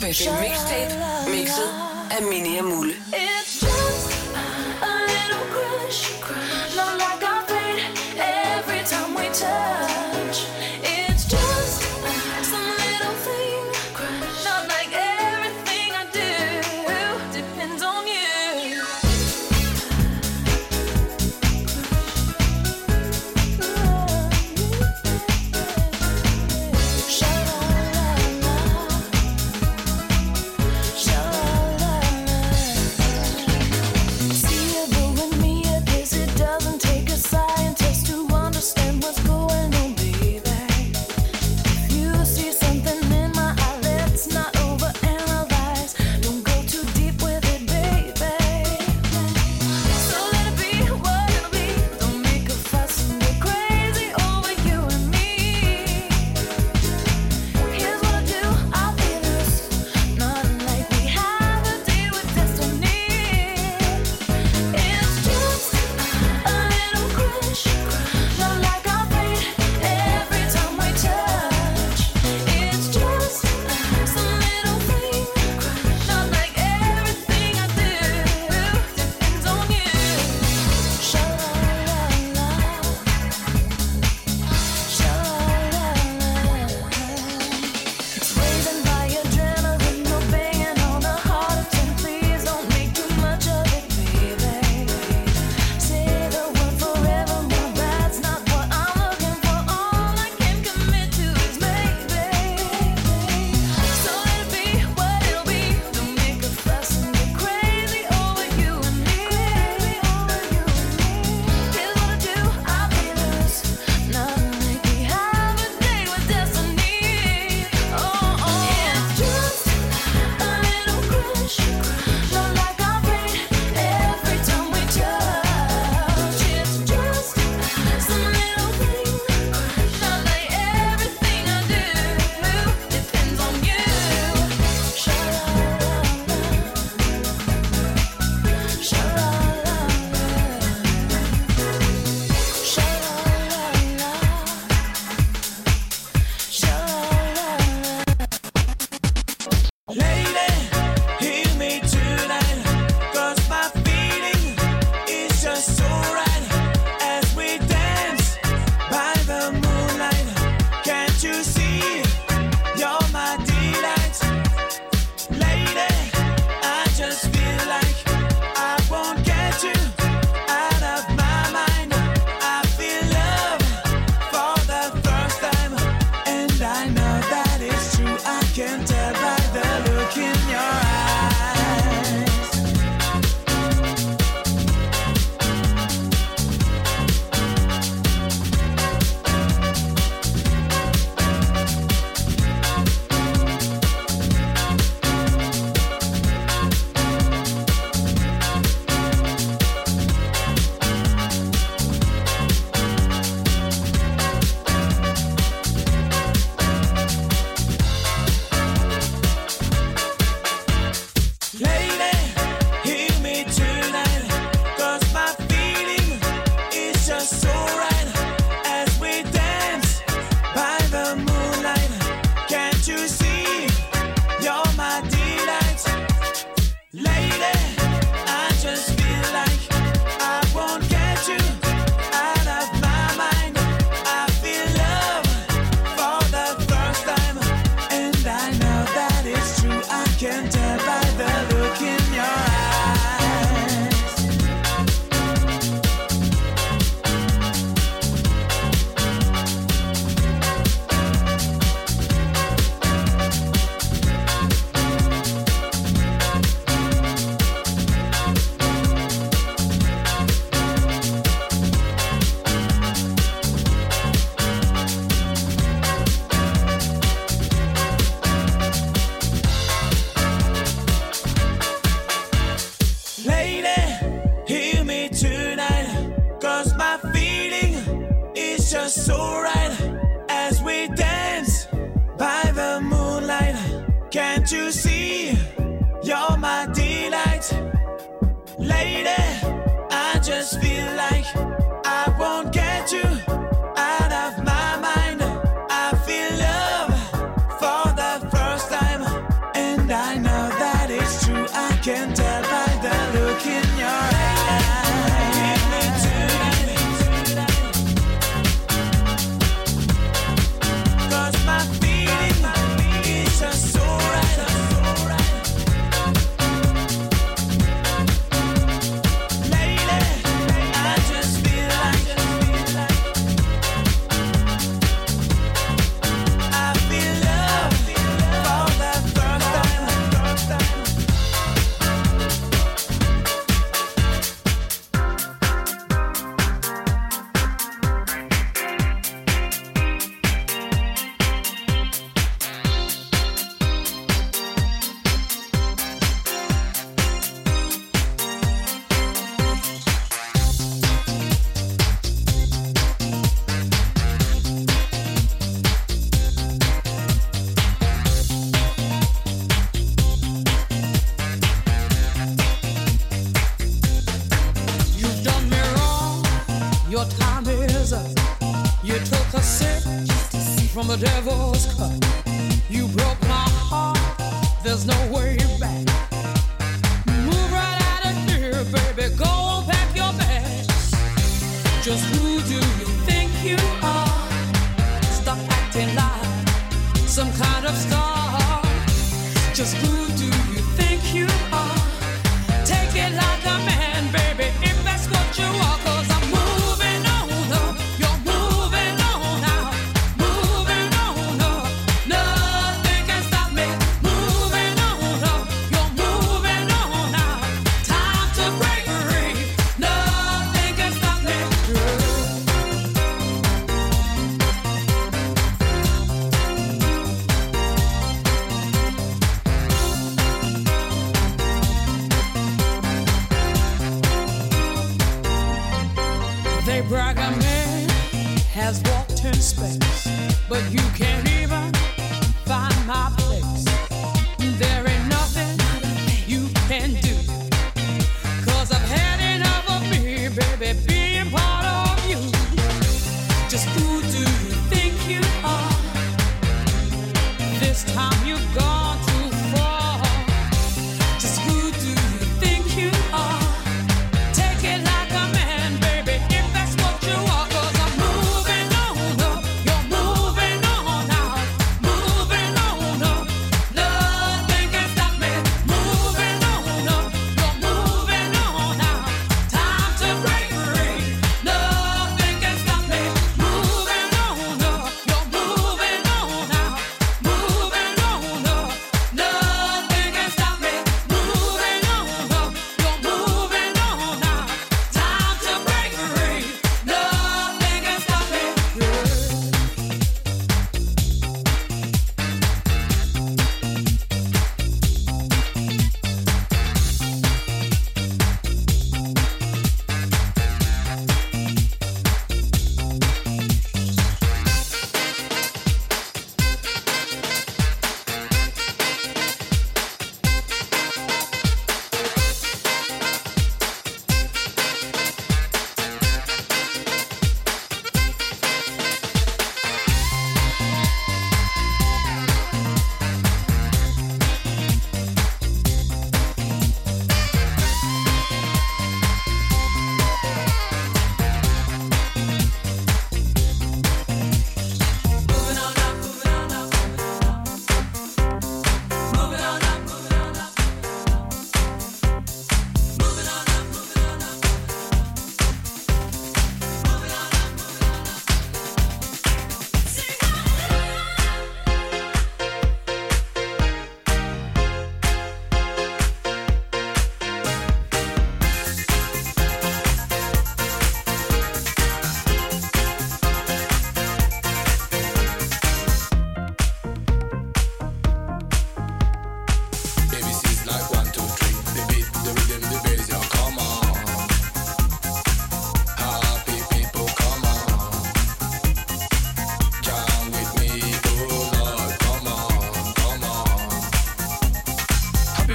Bechtel. Det mixtape, mixet af Minia og Mulle. It's just a little crush, crush.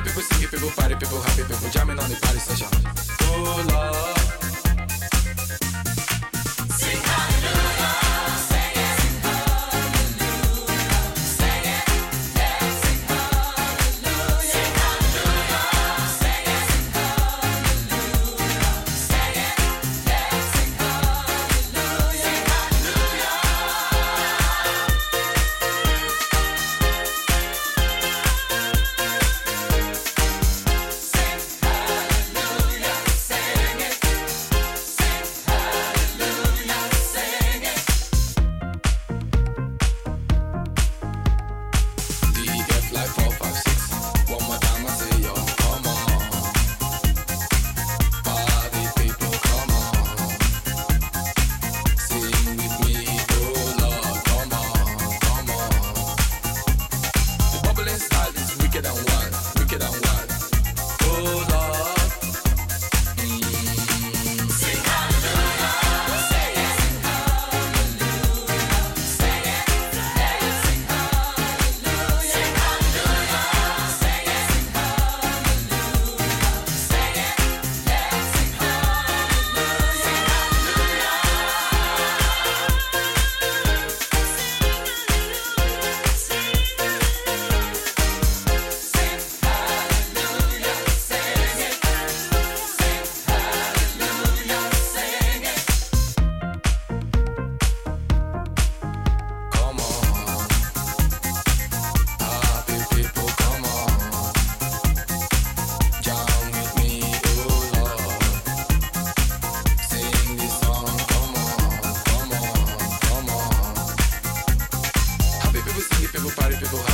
people, singing, people, party people, happy people, jamming on the party session. Oh, love. people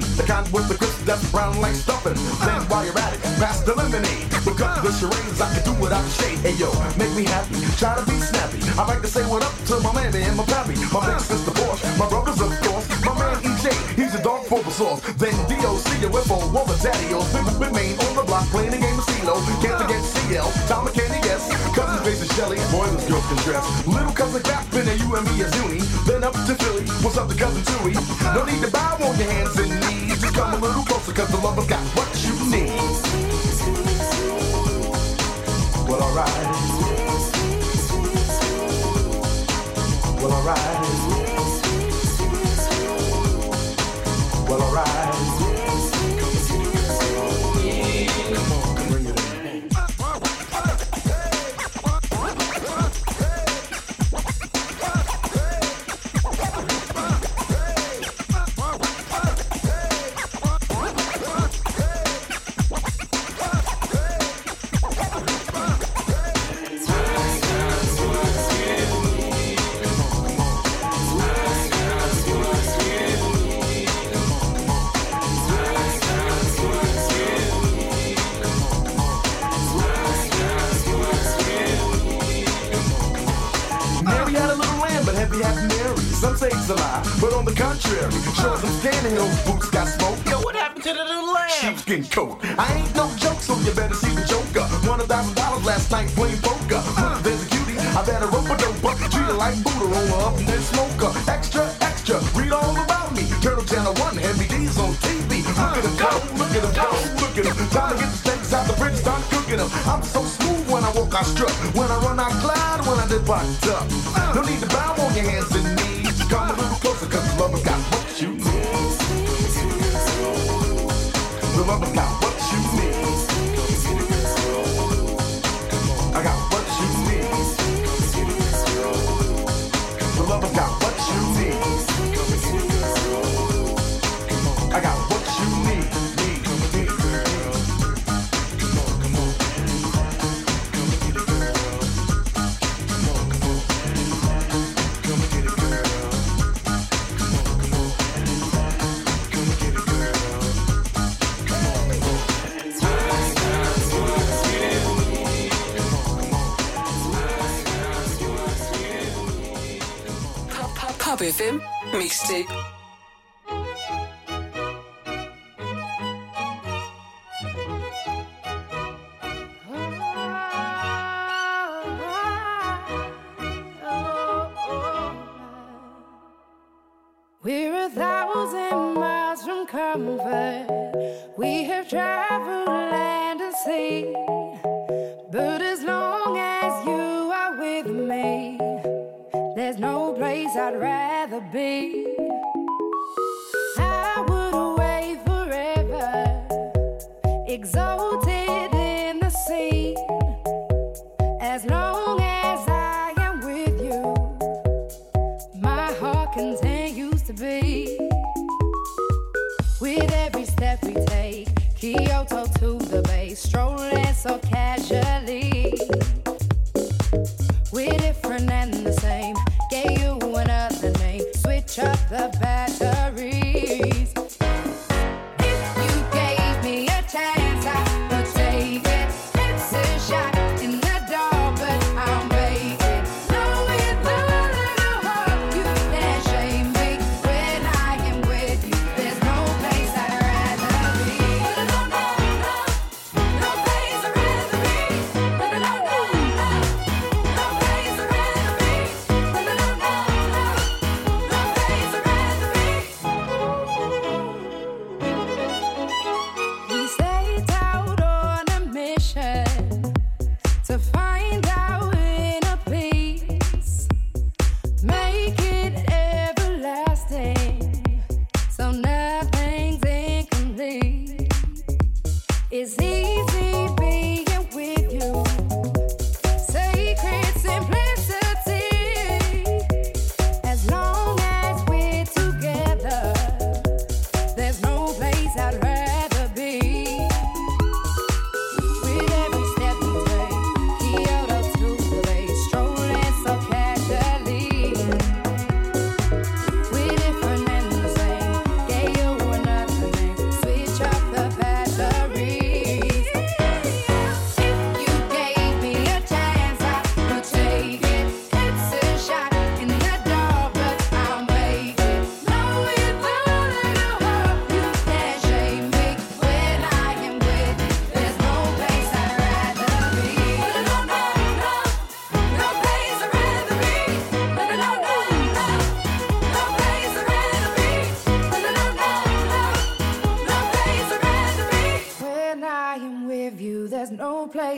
the kind with the crisp that's brown like stuffing. Then while you're at it, pass the lemonade. Because the charades, I can do without the shade. Hey yo, make me happy, try to be snappy. I like to say what up to my mammy and my pappy. My big sister Porsche, my brothers of course. My man He's a for the sauce. Then DOC, a whip on all the daddy-os. With Maine on the block, playing the game of CeeLo. Can't forget CL, Tom McKinney, yes. Cousin Grace and Shelly, boy, this girl can dress. Little cousin Gap, been a UMB as uni. Then up to Philly, what's up to cousin Tui? No need to bow on your hands and knees. Just come a little closer, cause the lover's got what you need. Well, alright. Well, alright. Alright. Coat. I ain't no joke, so you better see the joker. Won a thousand dollars last night playing poker. Look, there's a cutie, I better rope a dope up. Treat her like Buddha, roll her up and then smoke her. Extra, extra, read all about me. Turtle Channel 1, Heavy D's on TV. Look at him go, look at him go, look at him. Time to get the steaks out the fridge, start cooking them. I'm so smooth when I walk, I strut. When I run, I glide. When I dip, I duck. No need to bow on your hands and knees. Come a little closer, cause lover's got Mixtape.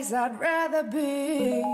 Place I'd rather be.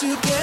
Together.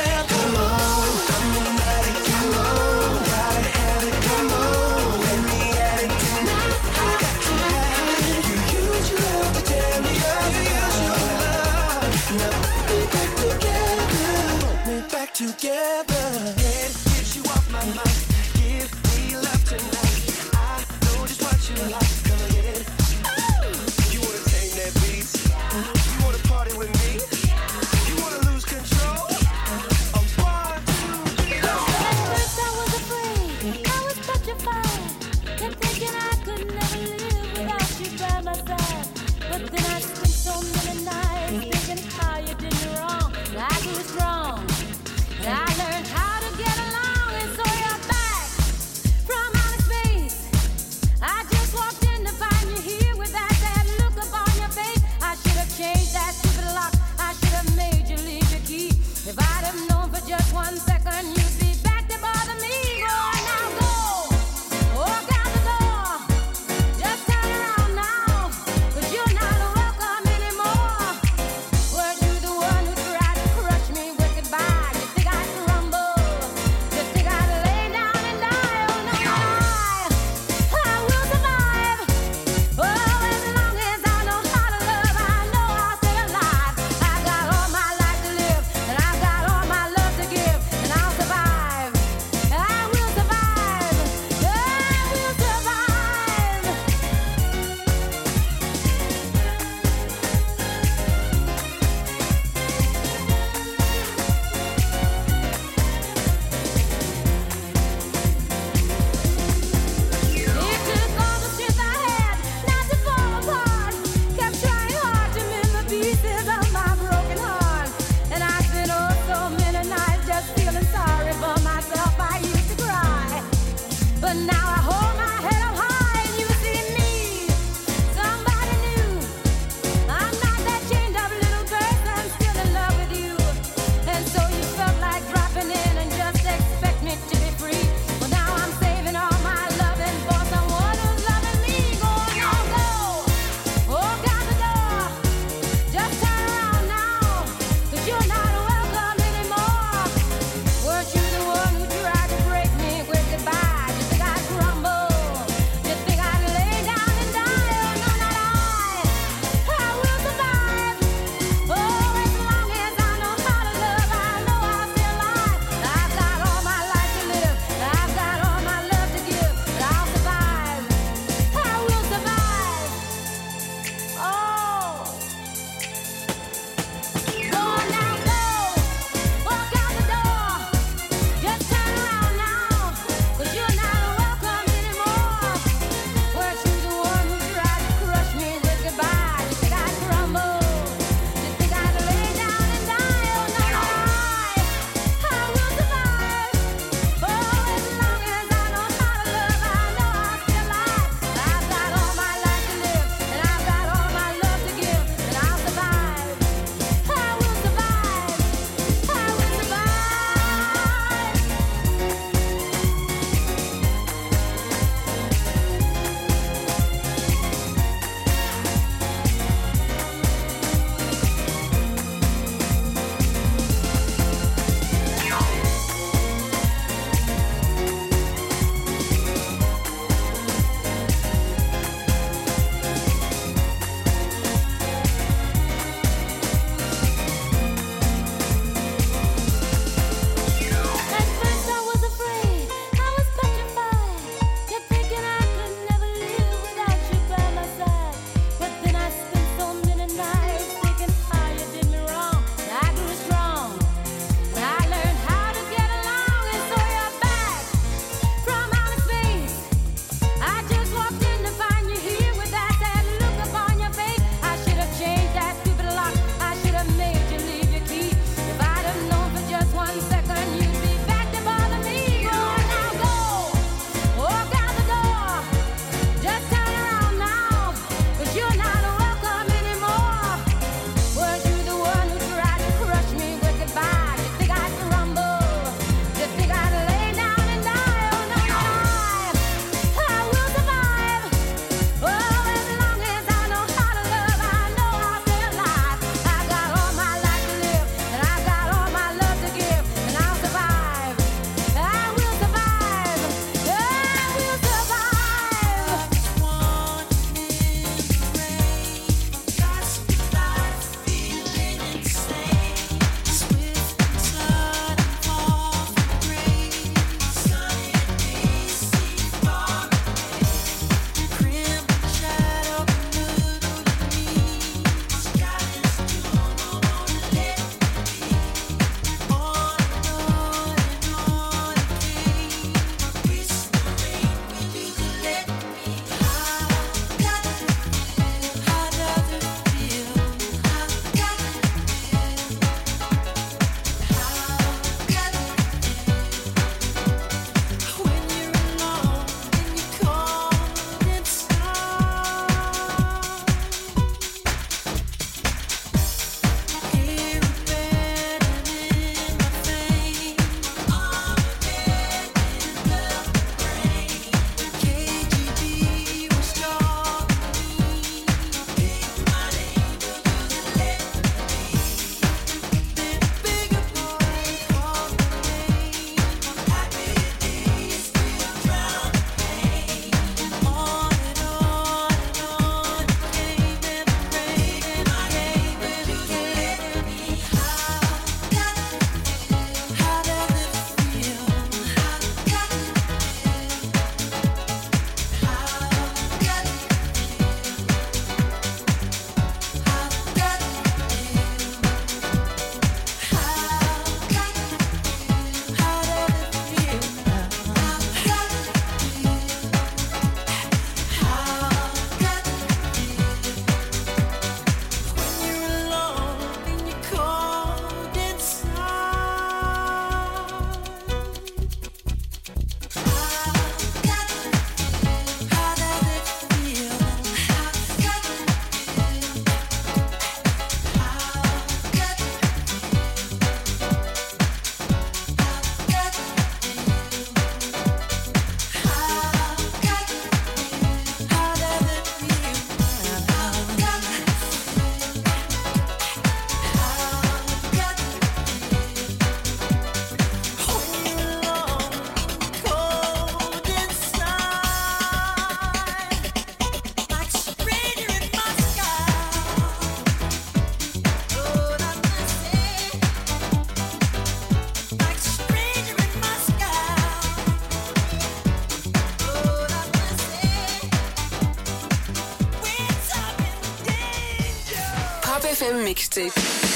Mixtape.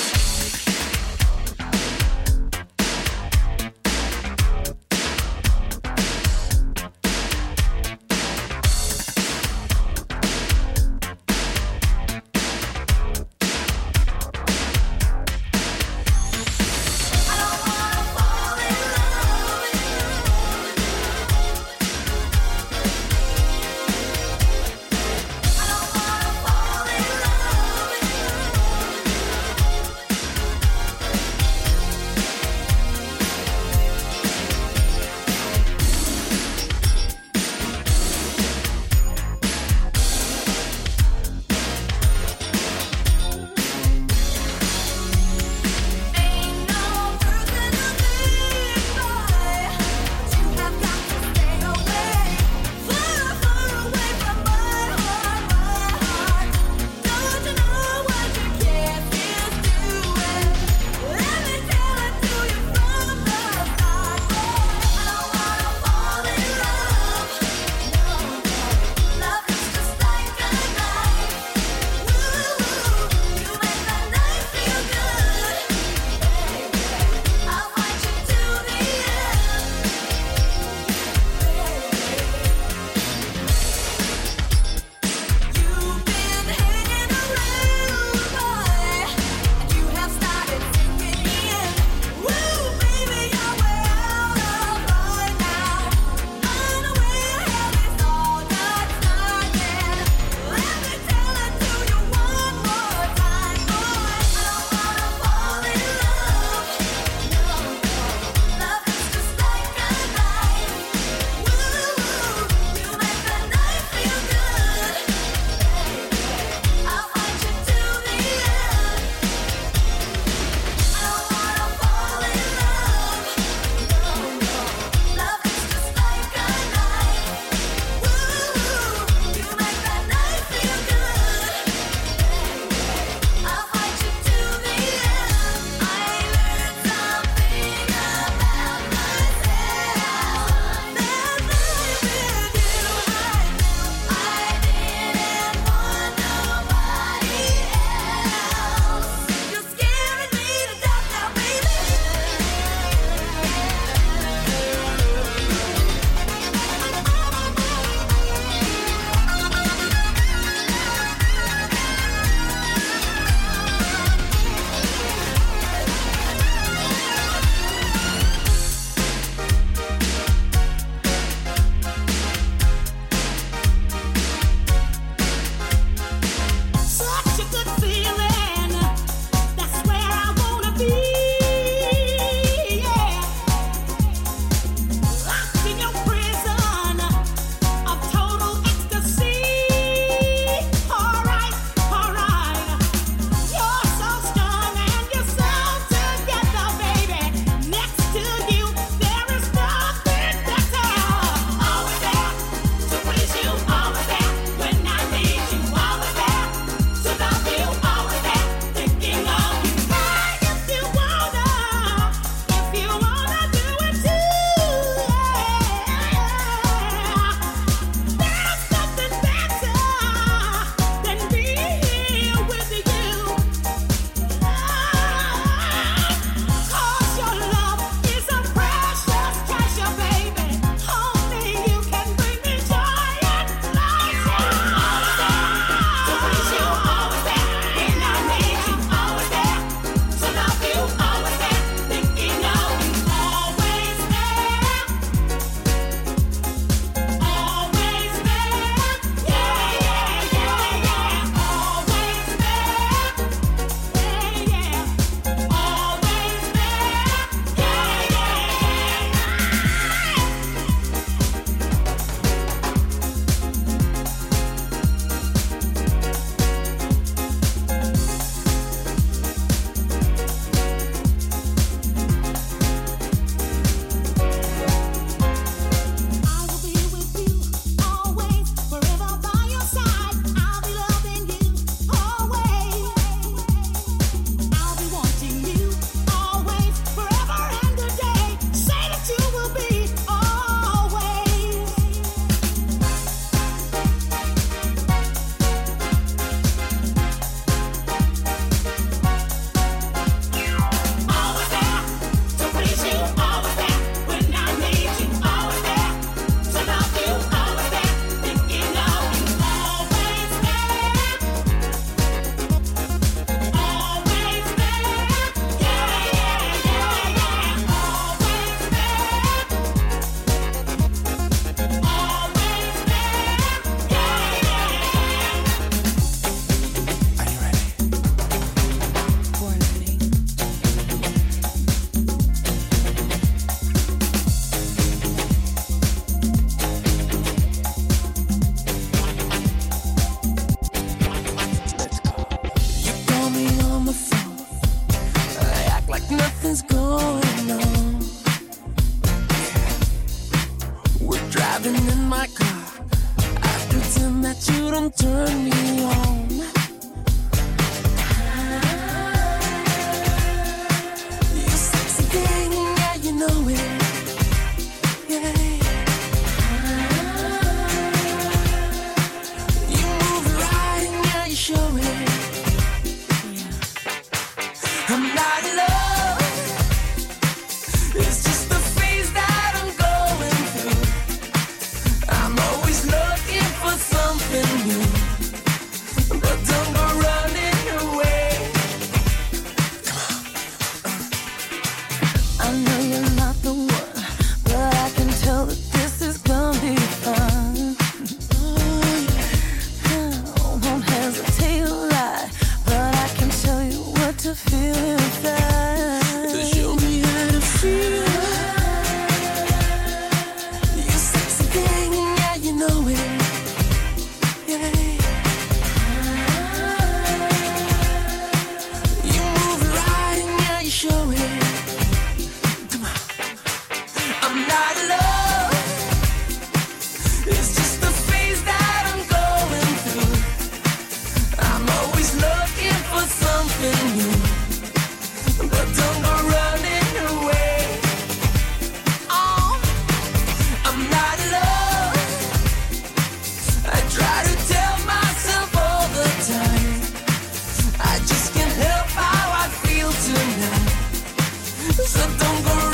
So